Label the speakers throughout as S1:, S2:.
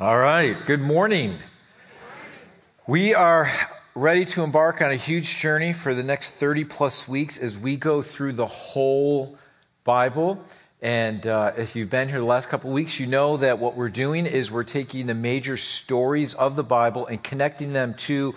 S1: All right, good morning. We are ready to embark on a huge journey for the next 30 plus weeks as we go through the whole Bible. And uh, if you've been here the last couple weeks, you know that what we're doing is we're taking the major stories of the Bible and connecting them to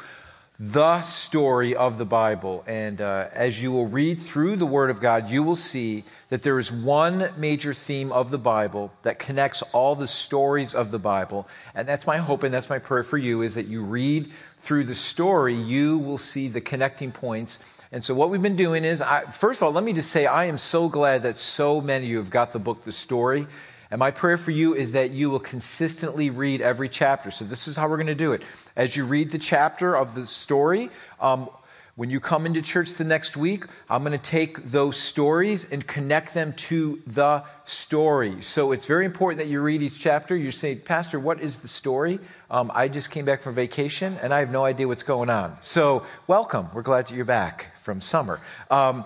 S1: the story of the Bible. And uh, as you will read through the Word of God, you will see that there is one major theme of the Bible that connects all the stories of the Bible. And that's my hope and that's my prayer for you is that you read through the story, you will see the connecting points. And so what we've been doing is, I, first of all, let me just say, I am so glad that so many of you have got the book, The Story. And my prayer for you is that you will consistently read every chapter. So this is how we're going to do it. As you read the chapter of the story, um, when you come into church the next week, I'm going to take those stories and connect them to the story. So it's very important that you read each chapter. You say, Pastor, what is the story? Um, I just came back from vacation and I have no idea what's going on. So welcome. We're glad that you're back from summer. Um,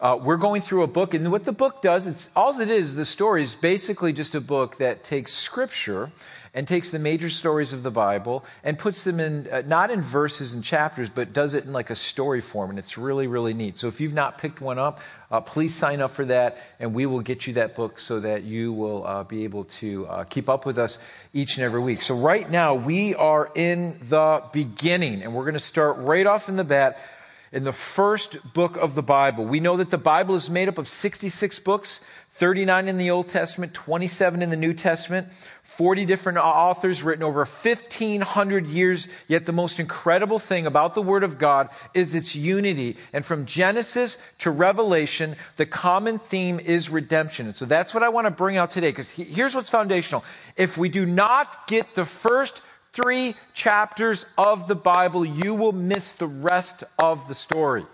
S1: uh, we're going through a book, and what the book does, it's all it is. The story is basically just a book that takes scripture and takes the major stories of the Bible and puts them in uh, not in verses and chapters, but does it in like a story form, and it's really really neat. So if you've not picked one up, uh, please sign up for that, and we will get you that book so that you will uh, be able to uh, keep up with us each and every week. So right now we are in the beginning, and we're going to start right off in the bat in the first book of the Bible. We know that the Bible is made up of 66 books, 39 in the Old Testament, 27 in the New Testament, 40 different authors written over 1500 years. Yet the most incredible thing about the Word of God is its unity. And from Genesis to Revelation, the common theme is redemption. And so that's what I want to bring out today, because here's what's foundational. If we do not get the first three chapters of the Bible, you will miss the rest of the story.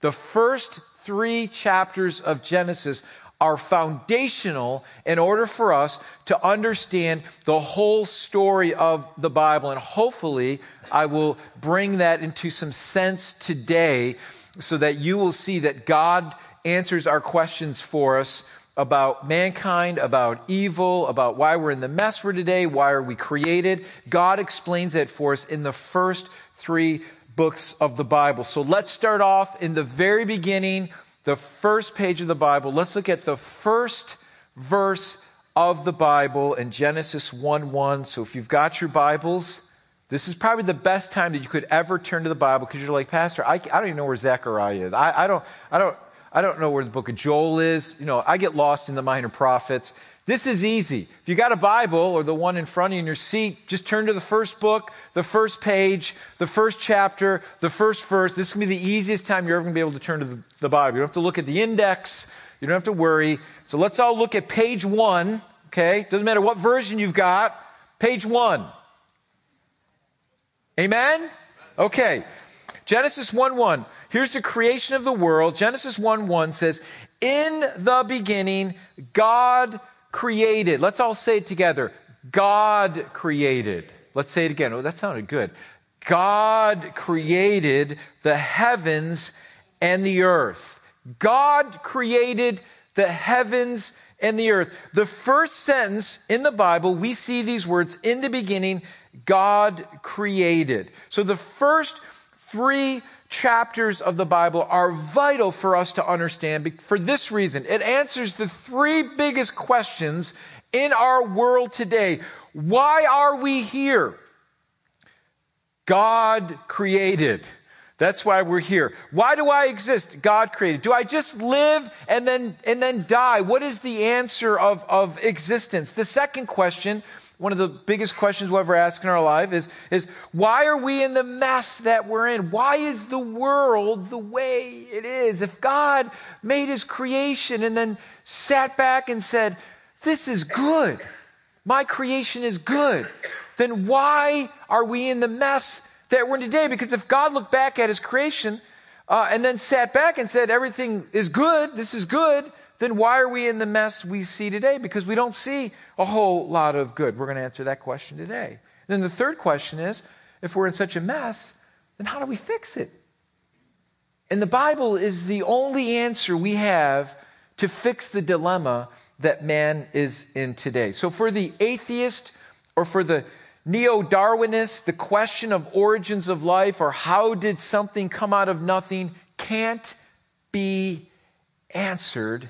S1: The first three chapters of Genesis are foundational in order for us to understand the whole story of the Bible. And hopefully, I will bring that into some sense today so that you will see that God answers our questions for us about mankind, about evil, about why we're in the mess we're today, why are we created. God explains that for us in the first three books of the Bible. So let's start off in the very beginning, the first page of the Bible. Let's look at the first verse of the Bible in Genesis 1 1. So if you've got your Bibles, this is probably the best time that you could ever turn to the Bible because you're like, Pastor, I, I don't even know where Zechariah is. I, I don't, I don't, I don't know where the book of Joel is. You know, I get lost in the minor prophets. This is easy. If you got a Bible or the one in front of you in your seat, just turn to the first book, the first page, the first chapter, the first verse. This is going to be the easiest time you're ever going to be able to turn to the, the Bible. You don't have to look at the index. You don't have to worry. So let's all look at page one. Okay. Doesn't matter what version you've got. Page one. Amen? Okay. Genesis 1 1. Here's the creation of the world. Genesis 1 1 says, In the beginning, God created. Let's all say it together. God created. Let's say it again. Oh, that sounded good. God created the heavens and the earth. God created the heavens and the earth. The first sentence in the Bible, we see these words, in the beginning, God created. So the first three chapters of the Bible are vital for us to understand for this reason. It answers the three biggest questions in our world today. Why are we here? God created. That's why we're here. Why do I exist? God created. Do I just live and then, and then die? What is the answer of, of existence? The second question one of the biggest questions we'll ever ask in our life is, is why are we in the mess that we're in? Why is the world the way it is? If God made his creation and then sat back and said, this is good. My creation is good. Then why are we in the mess that we're in today? Because if God looked back at his creation uh, and then sat back and said, everything is good, this is good, then why are we in the mess we see today? Because we don't see a whole lot of good. We're going to answer that question today. And then the third question is if we're in such a mess, then how do we fix it? And the Bible is the only answer we have to fix the dilemma that man is in today. So for the atheist or for the neo Darwinist, the question of origins of life or how did something come out of nothing can't be answered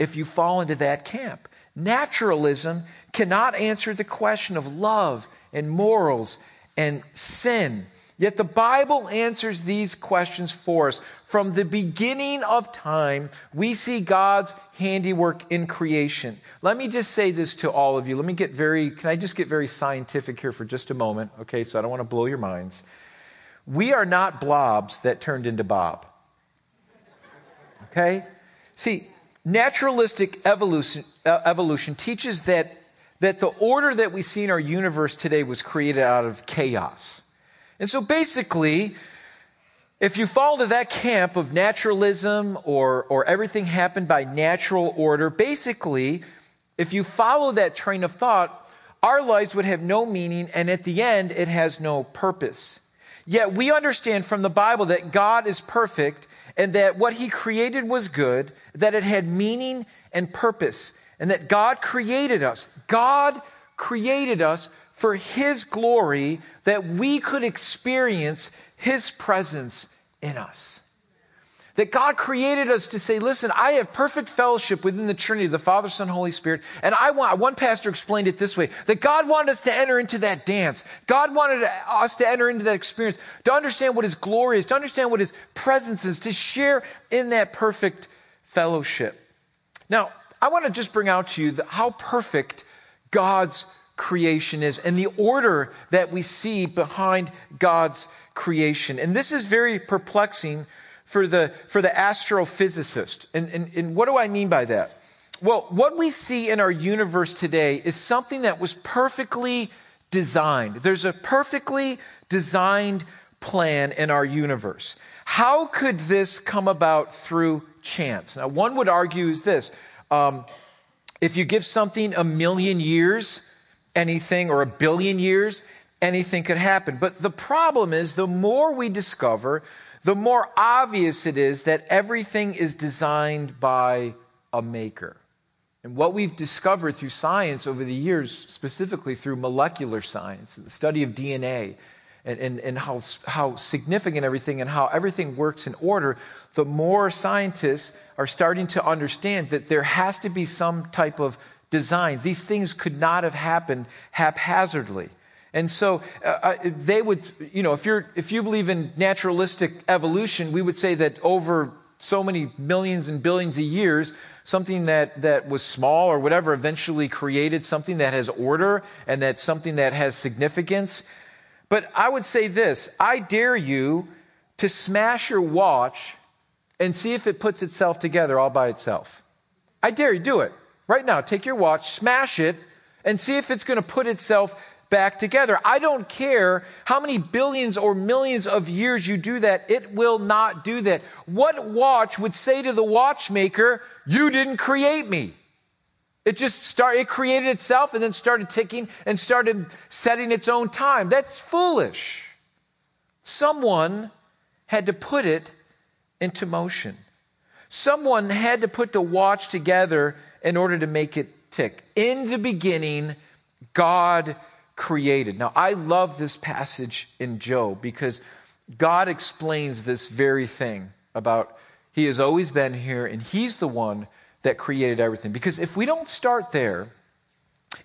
S1: if you fall into that camp. Naturalism cannot answer the question of love and morals and sin. Yet the Bible answers these questions for us. From the beginning of time, we see God's handiwork in creation. Let me just say this to all of you. Let me get very, can I just get very scientific here for just a moment? Okay, so I don't want to blow your minds. We are not blobs that turned into Bob. Okay? See, naturalistic evolution, uh, evolution teaches that, that the order that we see in our universe today was created out of chaos. And so basically, if you fall to that camp of naturalism or, or everything happened by natural order, basically, if you follow that train of thought, our lives would have no meaning, and at the end, it has no purpose. Yet we understand from the Bible that God is perfect and that what He created was good, that it had meaning and purpose, and that God created us. God created us for His glory that we could experience His presence in us. That God created us to say, listen, I have perfect fellowship within the Trinity, the Father, Son, Holy Spirit. And I want, one pastor explained it this way, that God wanted us to enter into that dance. God wanted us to enter into that experience, to understand what His glory is, to understand what His presence is, to share in that perfect fellowship. Now, I want to just bring out to you how perfect God's creation is and the order that we see behind God's creation. And this is very perplexing for the, for the astrophysicist. And, and, and what do I mean by that? Well, what we see in our universe today is something that was perfectly designed. There's a perfectly designed plan in our universe. How could this come about through chance? Now, one would argue is this um, if you give something a million years, anything, or a billion years, anything could happen. But the problem is, the more we discover, the more obvious it is that everything is designed by a maker. And what we've discovered through science over the years, specifically through molecular science, the study of DNA, and, and, and how, how significant everything and how everything works in order, the more scientists are starting to understand that there has to be some type of design. These things could not have happened haphazardly. And so uh, uh, they would, you know, if, you're, if you believe in naturalistic evolution, we would say that over so many millions and billions of years, something that, that was small or whatever eventually created something that has order and that's something that has significance. But I would say this I dare you to smash your watch and see if it puts itself together all by itself. I dare you do it. Right now, take your watch, smash it, and see if it's going to put itself back together. I don't care how many billions or millions of years you do that, it will not do that. What watch would say to the watchmaker, you didn't create me? It just started, it created itself and then started ticking and started setting its own time. That's foolish. Someone had to put it into motion. Someone had to put the watch together in order to make it tick. In the beginning, God created. Now, I love this passage in Job because God explains this very thing about He has always been here and He's the one that created everything. Because if we don't start there,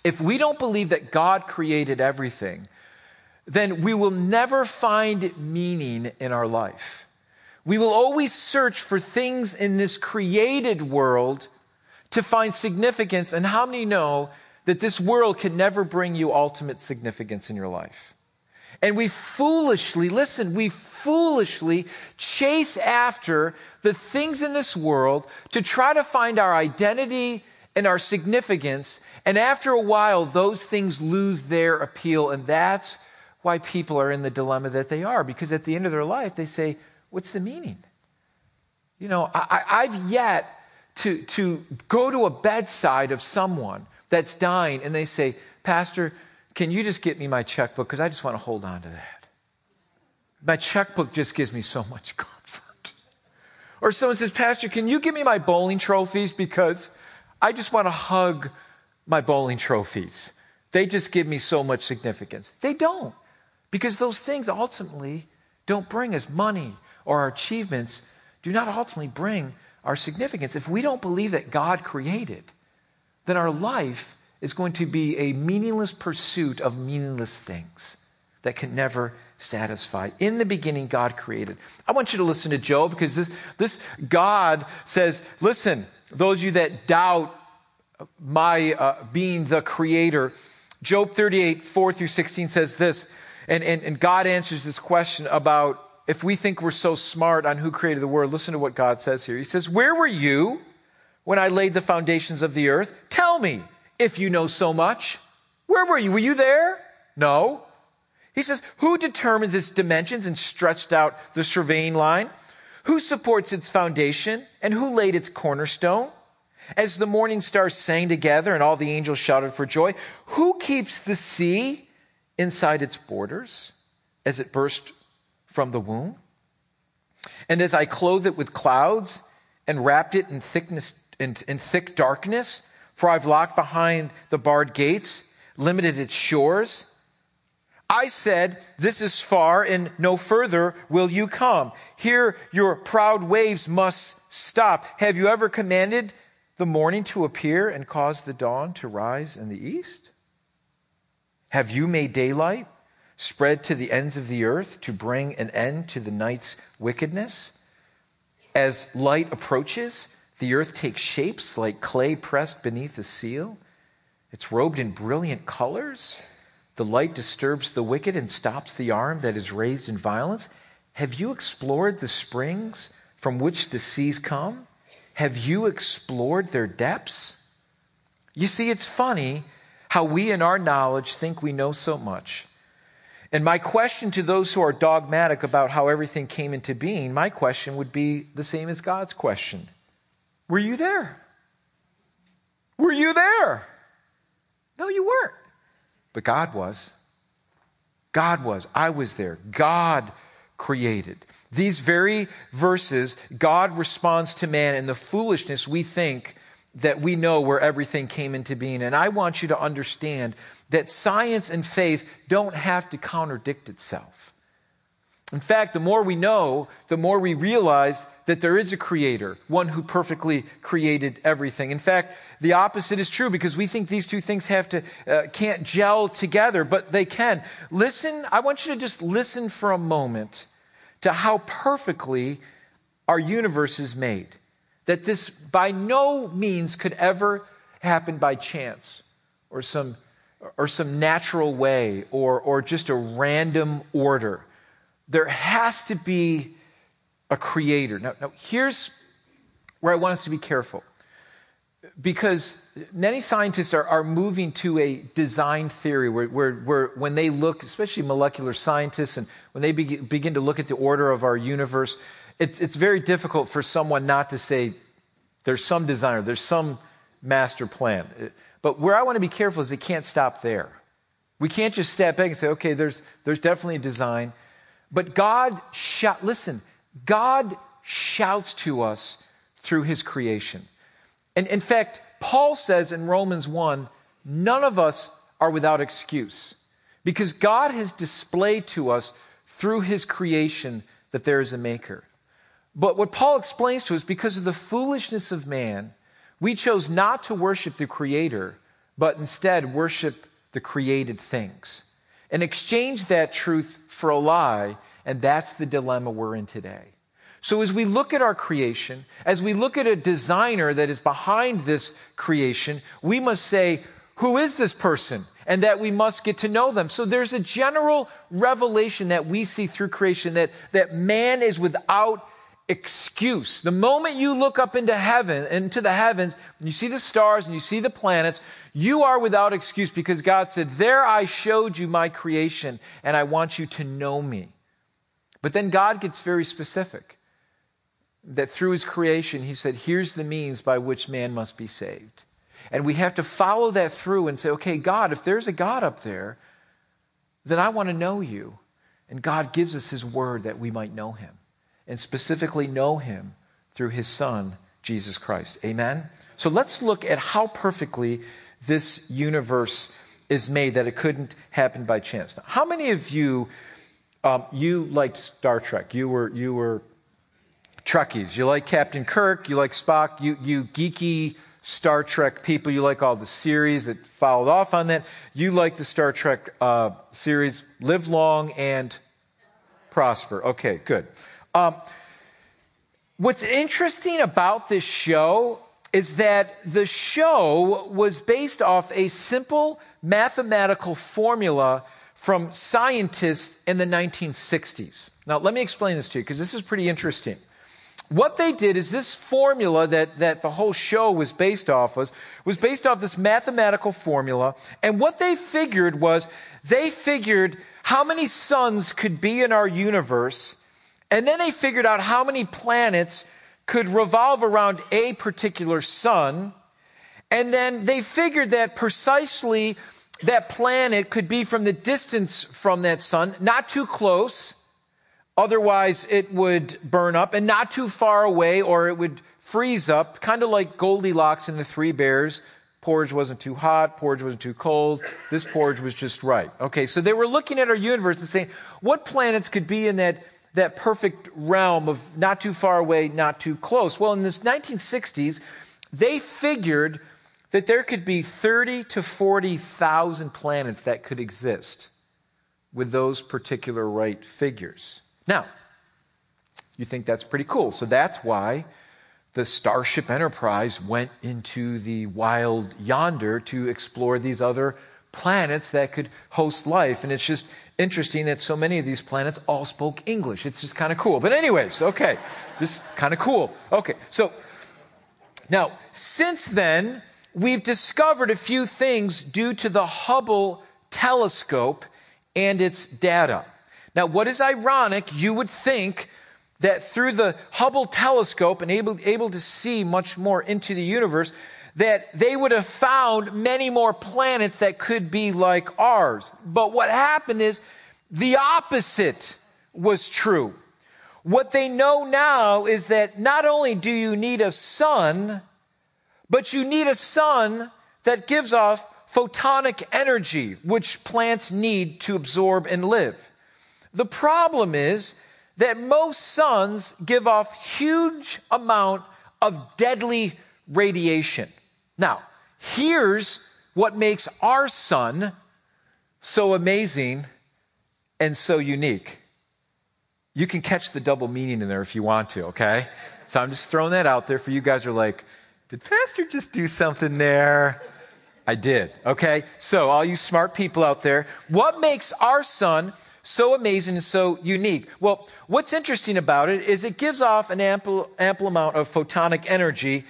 S1: if we don't believe that God created everything, then we will never find meaning in our life. We will always search for things in this created world to find significance. And how many know that this world can never bring you ultimate significance in your life. And we foolishly, listen, we foolishly chase after the things in this world to try to find our identity and our significance. And after a while, those things lose their appeal. And that's why people are in the dilemma that they are. Because at the end of their life, they say, What's the meaning? You know, I, have yet to, to go to a bedside of someone that's dying and they say, Pastor, can you just get me my checkbook? Because I just want to hold on to that. My checkbook just gives me so much comfort. Or someone says, Pastor, can you give me my bowling trophies? Because I just want to hug my bowling trophies. They just give me so much significance. They don't. Because those things ultimately don't bring us money or our achievements do not ultimately bring our significance. If we don't believe that God created, then our life is going to be a meaningless pursuit of meaningless things that can never satisfy. In the beginning, God created. I want you to listen to Job because this, this God says, listen, those of you that doubt my uh, being the creator, Job 38, 4 through 16 says this, and, and, and God answers this question about if we think we're so smart on who created the world. Listen to what God says here. He says, Where were you when I laid the foundations of the earth? Tell me if you know so much. Where were you? Were you there? No. He says, Who determines its dimensions and stretched out the surveying line? Who supports its foundation and who laid its cornerstone? As the morning stars sang together and all the angels shouted for joy, who keeps the sea inside its borders as it burst from the womb? And as I clothed it with clouds and wrapped it in thickness in, in thick darkness, for I've locked behind the barred gates, limited its shores. I said, This is far, and no further will you come. Here your proud waves must stop. Have you ever commanded the morning to appear and cause the dawn to rise in the east? Have you made daylight spread to the ends of the earth to bring an end to the night's wickedness? As light approaches, the earth takes shapes like clay pressed beneath a seal. It's robed in brilliant colors. The light disturbs the wicked and stops the arm that is raised in violence. Have you explored the springs from which the seas come? Have you explored their depths? You see, it's funny how we in our knowledge think we know so much. And my question to those who are dogmatic about how everything came into being, my question would be the same as God's question Were you there? Were you there? No, you weren't. But God was. God was. I was there. God created. These very verses, God responds to man and the foolishness we think that we know where everything came into being. And I want you to understand that science and faith don't have to contradict itself. In fact, the more we know, the more we realize that there is a creator, one who perfectly created everything. In fact, the opposite is true because we think these two things have to uh, can't gel together, but they can. Listen, I want you to just listen for a moment to how perfectly our universe is made. That this by no means could ever happen by chance or some, or some natural way or, or just a random order. There has to be a creator. Now, now, here's where I want us to be careful. Because many scientists are, are moving to a design theory where, where, where, when they look, especially molecular scientists and when they begin to look at the order of our universe, it's, it's very difficult for someone not to say, there's some designer, there's some master plan. Uh, but where I want to be careful is it can't stop there. We can't just step back and say, okay, there's, there's definitely a design. But God shout, listen, God shouts to us through his creation. And in fact, Paul says in Romans 1, none of us are without excuse because God has displayed to us through his creation that there is a maker. But what Paul explains to us, because of the foolishness of man, we chose not to worship the creator, but instead worship the created things and exchange that truth for a lie. And that's the dilemma we're in today. So as we look at our creation, as we look at a designer that is behind this creation, we must say, who is this person? and that we must get to know them. So there's a general revelation that we see through creation that, that man is without excuse. The moment you look up into heaven, into the heavens, and you see the stars and you see the planets, you are without excuse because God said, There I showed you my creation, and I want you to know me. But then God gets very specific that through his creation, he said, Here's the means by which man must be saved. And we have to follow that through and say, okay, God, if there's a God up there, then I want to know you. And God gives us his word that we might know him, and specifically know him through his son, Jesus Christ. Amen? So let's look at how perfectly this universe is made that it couldn't happen by chance. Now, how many of you um, you liked Star Trek? You were you were Trekkies. You like Captain Kirk. You like Spock. You you geeky Star Trek people. You like all the series that followed off on that. You like the Star Trek uh, series. Live long and prosper. Okay, good. Um, what's interesting about this show is that the show was based off a simple mathematical formula from scientists in the 1960s. Now, let me explain this to you because this is pretty interesting. What they did is this formula that, that the whole show was based off was, was based off this mathematical formula. And what they figured was they figured how many suns could be in our universe. And then they figured out how many planets could revolve around a particular sun. And then they figured that precisely that planet could be from the distance from that sun, not too close, otherwise it would burn up, and not too far away or it would freeze up, kind of like Goldilocks and the Three Bears. Porridge wasn't too hot, porridge wasn't too cold. This porridge was just right. Okay, so they were looking at our universe and saying, what planets could be in that that perfect realm of not too far away, not too close. Well, in the 1960s, they figured that there could be 30 to 40,000 planets that could exist with those particular right figures. Now, you think that's pretty cool. So that's why the Starship Enterprise went into the wild yonder to explore these other planets that could host life. And it's just interesting that so many of these planets all spoke English. It's just kind of cool. But, anyways, okay, just kind of cool. Okay, so now, since then, we've discovered a few things due to the Hubble telescope and its data. Now, what is ironic, you would think that through the Hubble telescope and able, able to see much more into the universe, that they would have found many more planets that could be like ours. But what happened is the opposite was true. What they know now is that not only do you need a sun, but you need a sun that gives off photonic energy, which plants need to absorb and live. The problem is that most suns give off huge amount of deadly radiation. Now, here's what makes our sun so amazing and so unique. You can catch the double meaning in there if you want to, okay? So I'm just throwing that out there for you guys who are like, did Pastor just do something there? I did, okay? So, all you smart people out there, what makes our sun so amazing and so unique? Well, what's interesting about it is it gives off an ample, ample amount of photonic energy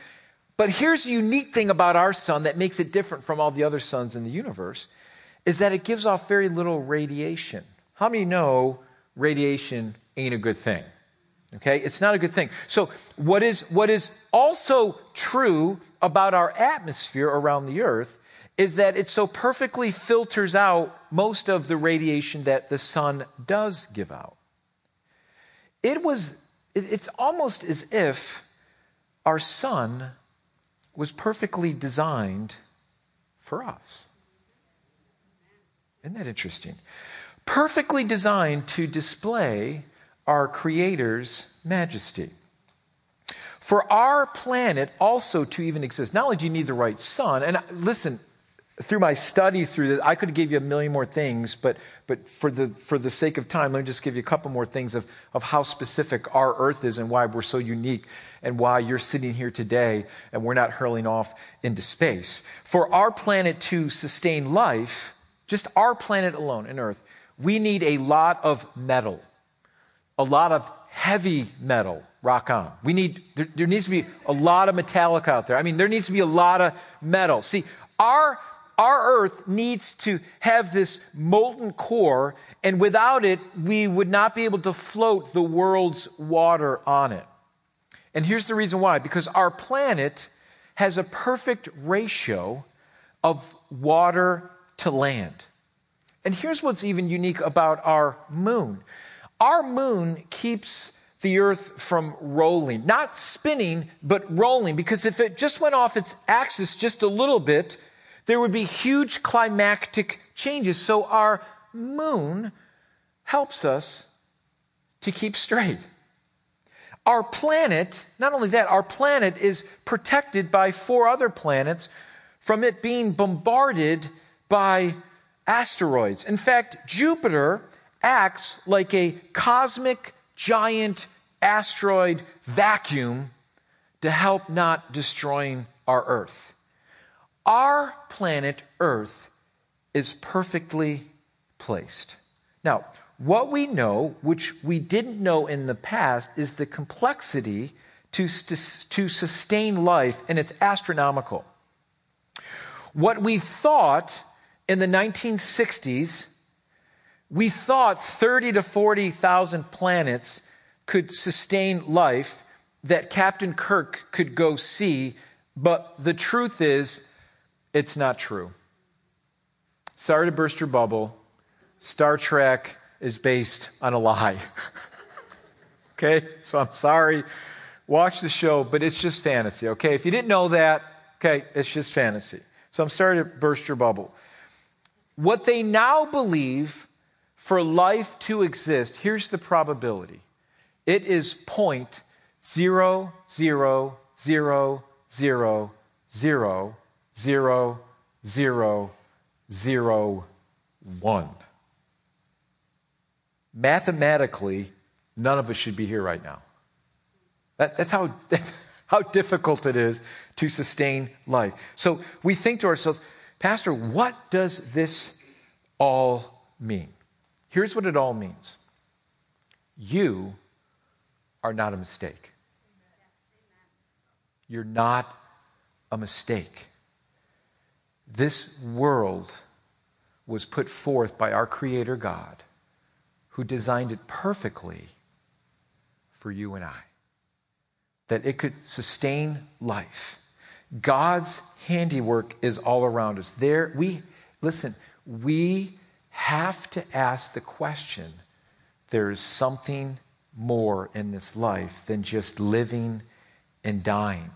S1: but here's the unique thing about our sun that makes it different from all the other suns in the universe is that it gives off very little radiation. How many know radiation ain't a good thing? Okay? It's not a good thing. So, what is, what is also true about our atmosphere around the earth is that it so perfectly filters out most of the radiation that the sun does give out. It was, it's almost as if our sun was perfectly designed for us. Isn't that interesting? Perfectly designed to display our Creator's majesty. For our planet also to even exist, not only do you need the right sun, and listen, through my study through this, I could give you a million more things, but, but for, the, for the sake of time, let me just give you a couple more things of, of how specific our earth is and why we're so unique and why you're sitting here today and we're not hurling off into space. For our planet to sustain life, just our planet alone in earth, we need a lot of metal, a lot of heavy metal, rock on. We need, there, there needs to be a lot of metallic out there. I mean, there needs to be a lot of metal. See, our our earth needs to have this molten core, and without it, we would not be able to float the world's water on it. And here's the reason why because our planet has a perfect ratio of water to land. And here's what's even unique about our moon our moon keeps the earth from rolling, not spinning, but rolling, because if it just went off its axis just a little bit, There would be huge climactic changes. So our moon helps us to keep straight. Our planet, not only that, our planet is protected by four other planets from it being bombarded by asteroids. In fact, Jupiter acts like a cosmic giant asteroid vacuum to help not destroying our Earth. Our planet Earth is perfectly placed. Now, what we know, which we didn't know in the past, is the complexity to, to sustain life, and it's astronomical. What we thought in the 1960s, we thought 30 to 40,000 planets could sustain life that Captain Kirk could go see, but the truth is, it's not true. Sorry to burst your bubble. Star Trek is based on a lie. okay? So I'm sorry. Watch the show, but it's just fantasy, okay? If you didn't know that, okay, it's just fantasy. So I'm sorry to burst your bubble. What they now believe for life to exist, here's the probability it is point zero zero zero zero zero zero zero zero one. Mathematically, none of us should be here right now. That, that's, how, that's how difficult it is to sustain life. So we think to ourselves, Pastor, what does this all mean? Here's what it all means you are not a mistake. You're not a mistake. This world was put forth by our Creator God, who designed it perfectly for you and I, that it could sustain life. God's handiwork is all around us. There, we, listen, we have to ask the question there is something more in this life than just living and dying.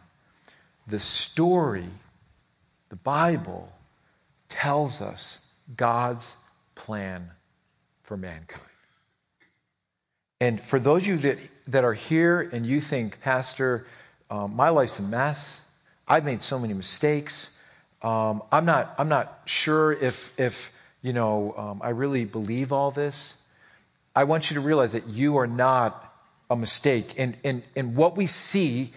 S1: The story, the Bible, tells us God's plan for mankind. And for those of you that, that are here and you think, Pastor, um, my life's a mess, I've made so many mistakes. Um, I'm, not, I'm not sure if, if you know, um, I really believe all this. I want you to realize that you are not a mistake. And, and, and what we see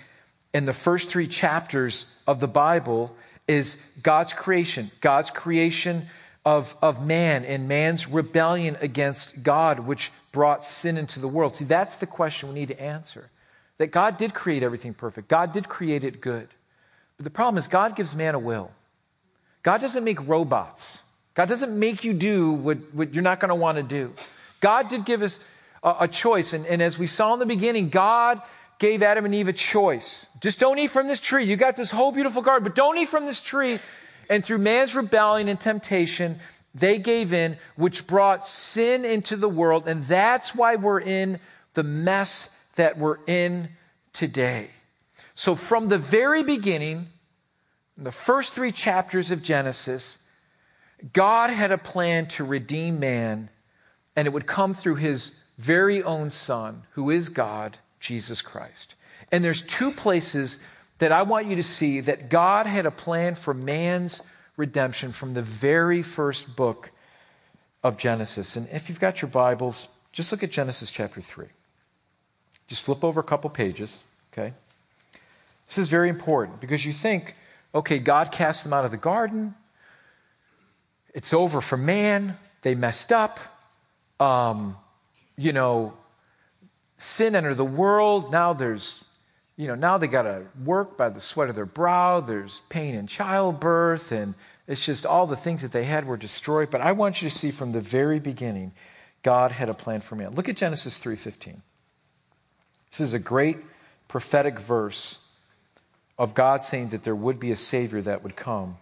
S1: in the first three chapters of the Bible is God's creation, God's creation of, of man and man's rebellion against God, which brought sin into the world. See, that's the question we need to answer. That God did create everything perfect, God did create it good. But the problem is, God gives man a will. God doesn't make robots. God doesn't make you do what, what you're not going to want to do. God did give us a, a choice. And, and as we saw in the beginning, God gave Adam and Eve a choice. Just don't eat from this tree. You got this whole beautiful garden, but don't eat from this tree. And through man's rebellion and temptation, they gave in, which brought sin into the world. And that's why we're in the mess that we're in today. So, from the very beginning, in the first three chapters of Genesis, God had a plan to redeem man, and it would come through his very own Son, who is God, Jesus Christ. And there's two places that I want you to see that God had a plan for man's redemption from the very first book of Genesis. And if you've got your Bibles, just look at Genesis chapter 3. Just flip over a couple pages, okay? This is very important because you think, okay, God cast them out of the garden. It's over for man. They messed up. Um, you know, sin entered the world. Now there's, you know, now they got to work by the sweat of their brow. There's pain in childbirth. And it's just all the things that they had were destroyed. But I want you to see from the very beginning, God had a plan for man. Look at Genesis 3:15. This is a great prophetic verse of God saying that there would be a Savior that would come.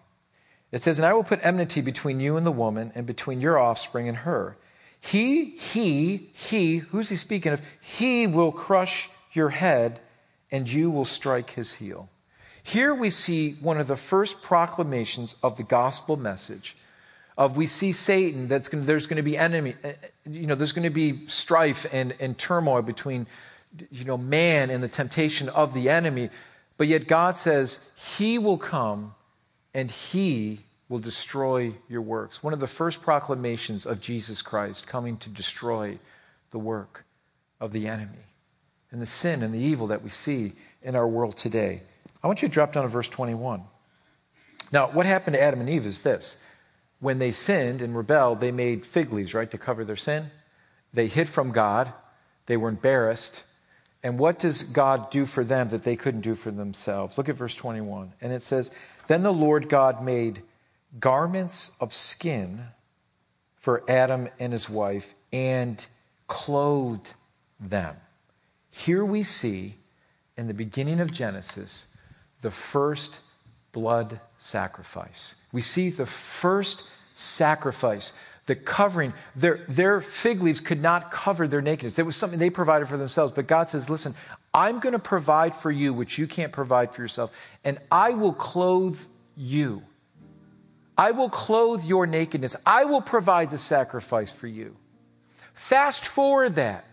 S1: It says, And I will put enmity between you and the woman, and between your offspring and her. He, he, he, who's he speaking of? He will crush your head, and you will strike his heel. Here we see one of the first proclamations of the gospel message of we see Satan that's going to, there's going to be enemy uh, you know there's going to be strife and, and turmoil between you know man and the temptation of the enemy but yet God says he will come and he will destroy your works one of the first proclamations of Jesus Christ coming to destroy the work of the enemy and the sin and the evil that we see in our world today I want you to drop down to verse 21 now what happened to Adam and Eve is this when they sinned and rebelled, they made fig leaves, right, to cover their sin. They hid from God. They were embarrassed. And what does God do for them that they couldn't do for themselves? Look at verse 21. And it says, Then the Lord God made garments of skin for Adam and his wife and clothed them. Here we see in the beginning of Genesis the first blood sacrifice. We see the first sacrifice, the covering. Their, their fig leaves could not cover their nakedness. It was something they provided for themselves. But God says, listen, I'm going to provide for you what you can't provide for yourself, and I will clothe you. I will clothe your nakedness. I will provide the sacrifice for you. Fast forward that.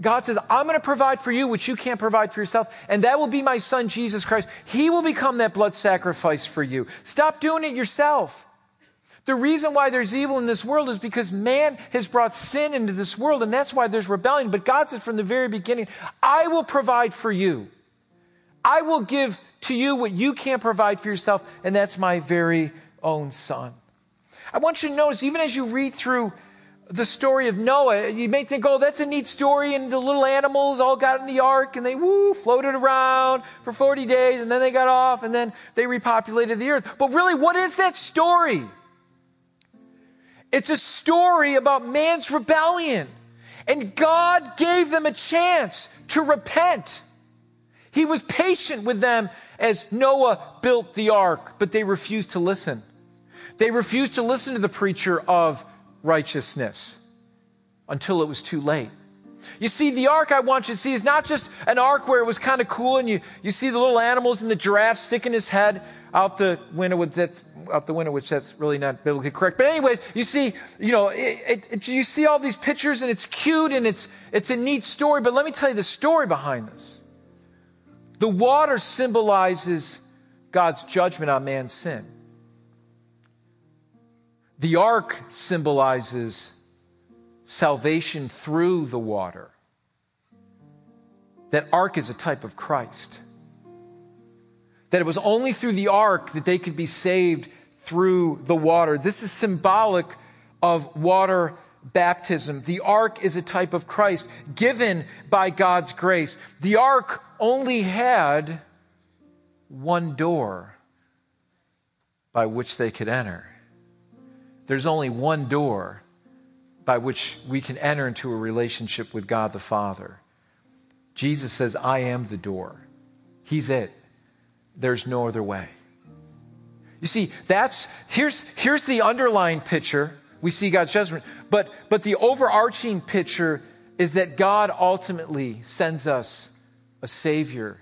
S1: God says, I'm going to provide for you what you can't provide for yourself, and that will be my son, Jesus Christ. He will become that blood sacrifice for you. Stop doing it yourself. The reason why there's evil in this world is because man has brought sin into this world, and that's why there's rebellion. But God says from the very beginning, I will provide for you. I will give to you what you can't provide for yourself, and that's my very own son. I want you to notice, even as you read through the story of Noah, you may think, oh, that's a neat story, and the little animals all got in the ark and they woo, floated around for 40 days, and then they got off, and then they repopulated the earth. But really, what is that story? It's a story about man's rebellion. And God gave them a chance to repent. He was patient with them as Noah built the ark, but they refused to listen. They refused to listen to the preacher of righteousness until it was too late. You see, the ark I want you to see is not just an ark where it was kind of cool and you, you see the little animals and the giraffe sticking his head out the window, which that's, out the window, which that's really not biblically correct. But anyways, you see, you know, it, it, it, you see all these pictures and it's cute and it's, it's a neat story. But let me tell you the story behind this. The water symbolizes God's judgment on man's sin. The ark symbolizes salvation through the water. That ark is a type of Christ. That it was only through the ark that they could be saved through the water. This is symbolic of water baptism. The ark is a type of Christ given by God's grace. The ark only had one door by which they could enter there's only one door by which we can enter into a relationship with God the Father. Jesus says, I am the door. He's it. There's no other way. You see, that's here's here's the underlying picture. We see God's judgment, but but the overarching picture is that God ultimately sends us a savior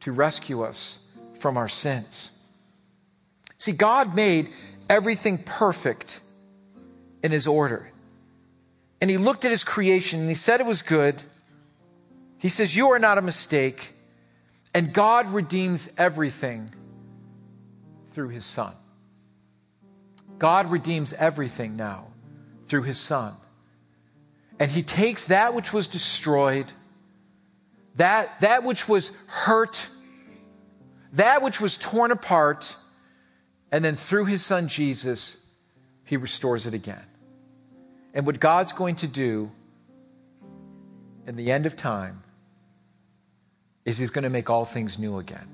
S1: to rescue us from our sins. See, God made everything perfect in his order. And he looked at his creation and he said it was good. He says, You are not a mistake. And God redeems everything through his son. God redeems everything now through his son. And he takes that which was destroyed, that, that which was hurt, that which was torn apart, and then through his son Jesus, he restores it again. And what God's going to do in the end of time is he's going to make all things new again.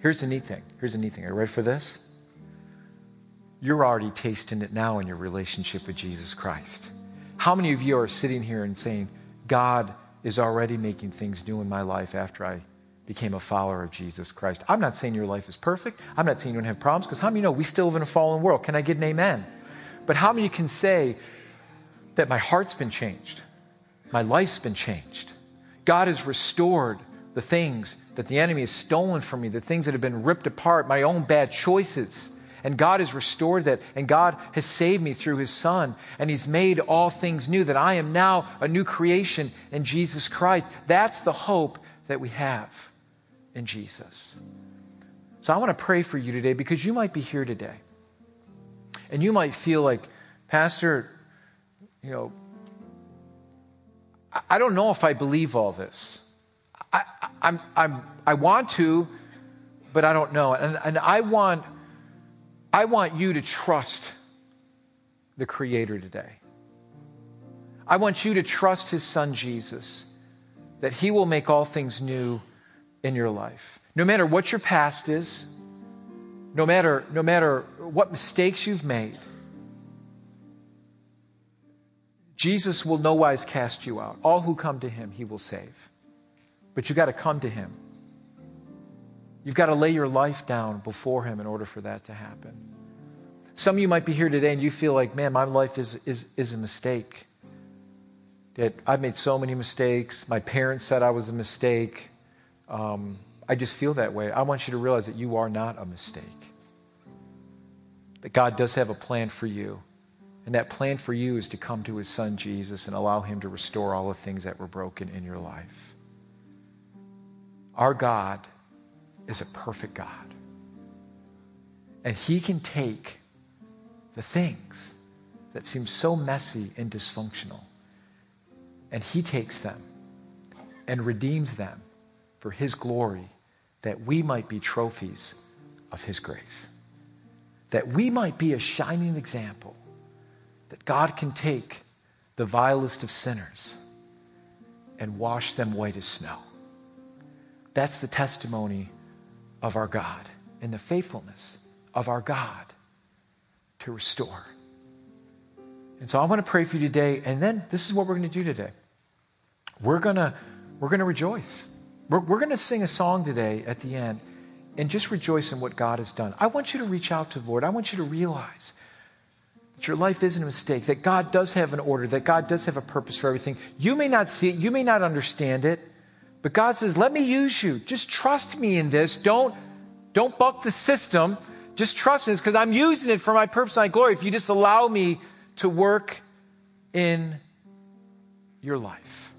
S1: Here's the neat thing. Here's the neat thing. Are you ready for this? You're already tasting it now in your relationship with Jesus Christ. How many of you are sitting here and saying, God is already making things new in my life after I became a follower of Jesus Christ. I'm not saying your life is perfect. I'm not saying you don't have problems because how many know we still live in a fallen world? Can I get an amen? But how many can say that my heart's been changed? My life's been changed. God has restored the things that the enemy has stolen from me, the things that have been ripped apart, my own bad choices. And God has restored that. And God has saved me through his Son. And he's made all things new, that I am now a new creation in Jesus Christ. That's the hope that we have in Jesus. So I want to pray for you today because you might be here today. And you might feel like, Pastor, you know, I don't know if I believe all this. I, I'm, I'm, I want to, but I don't know. And, and I, want, I want you to trust the Creator today. I want you to trust His Son Jesus, that He will make all things new in your life. No matter what your past is, no matter, no matter what mistakes you've made, Jesus will no wise cast you out. All who come to him, he will save. But you've got to come to him. You've got to lay your life down before him in order for that to happen. Some of you might be here today and you feel like, man, my life is, is, is a mistake. That I've made so many mistakes. My parents said I was a mistake. Um, I just feel that way. I want you to realize that you are not a mistake. That God does have a plan for you. And that plan for you is to come to his son Jesus and allow him to restore all the things that were broken in your life. Our God is a perfect God. And he can take the things that seem so messy and dysfunctional, and he takes them and redeems them for his glory, that we might be trophies of his grace, that we might be a shining example that God can take the vilest of sinners and wash them white as snow. That's the testimony of our God and the faithfulness of our God to restore. And so I want to pray for you today, and then this is what we're going to do today. We're going to, we're going to rejoice. We're, we're going to sing a song today at the end and just rejoice in what God has done. I want you to reach out to the Lord. I want you to realize that your life isn't a mistake, that God does have an order, that God does have a purpose for everything. You may not see it, you may not understand it, but God says, let me use you. Just trust me in this. Don't, don't buck the system. Just trust me because I'm using it for my purpose and my glory. If you just allow me to work in your life.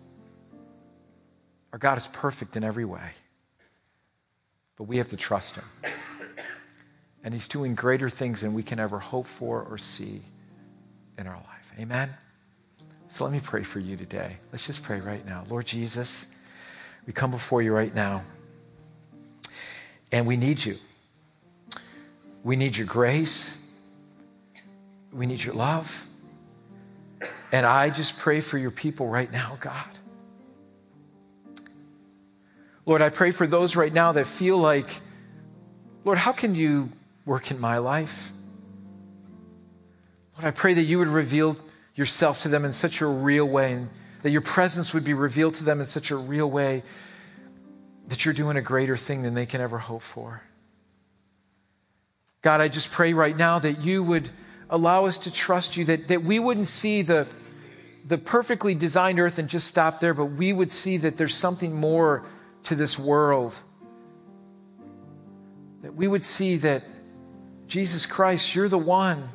S1: Our God is perfect in every way, but we have to trust Him. And He's doing greater things than we can ever hope for or see in our life. Amen? So let me pray for you today. Let's just pray right now. Lord Jesus, we come before you right now, and we need you. We need your grace. We need your love. And I just pray for your people right now, God. Lord, I pray for those right now that feel like, Lord, how can you work in my life? Lord, I pray that you would reveal yourself to them in such a real way, and that your presence would be revealed to them in such a real way that you're doing a greater thing than they can ever hope for. God, I just pray right now that you would allow us to trust you, that, that we wouldn't see the, the perfectly designed earth and just stop there, but we would see that there's something more to this world. That we would see that Jesus Christ, you're the one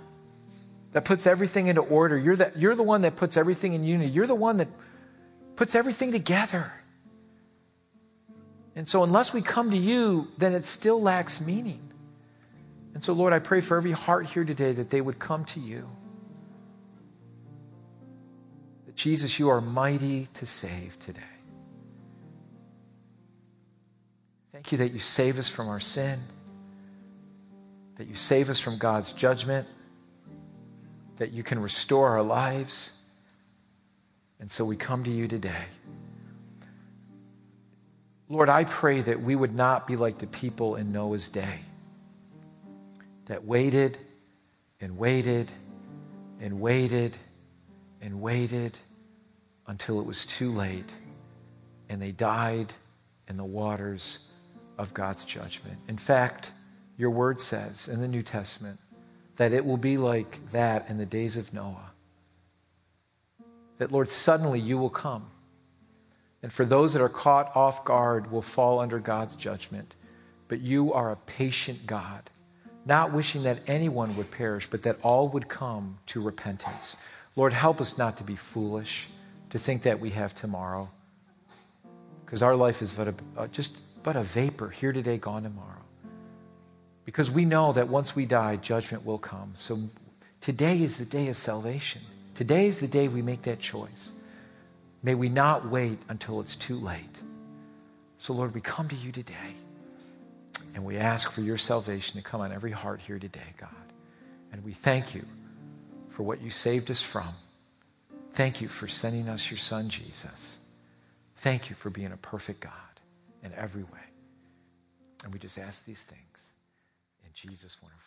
S1: that puts everything into order. You're the, you're the one that puts everything in unity. You're the one that puts everything together. And so, unless we come to you, then it still lacks meaning. And so, Lord, I pray for every heart here today that they would come to you. That Jesus, you are mighty to save today. Thank you that you save us from our sin, that you save us from God's judgment that you can restore our lives. And so we come to you today. Lord, I pray that we would not be like the people in Noah's day that waited and waited and waited and waited until it was too late and they died in the waters of God's judgment. In fact, your word says in the New Testament that it will be like that in the days of Noah. That, Lord, suddenly you will come And for those that are caught off guard will fall under God's judgment. But you are a patient God, not wishing that anyone would perish, but that all would come to repentance. Lord, help us not to be foolish, to think that we have tomorrow. Because our life is but a, uh, just but a vapor, here today, gone tomorrow. Because we know that once we die, judgment will come. So today is the day of salvation. Today is the day we make that choice. May we not wait until it's too late. So, Lord, we come to you today and we ask for your salvation to come on every heart here today, God. And we thank you for what you saved us from. Thank you for sending us your son, Jesus. Thank you for being a perfect God in every way. And we just ask these things in Jesus' wonderful.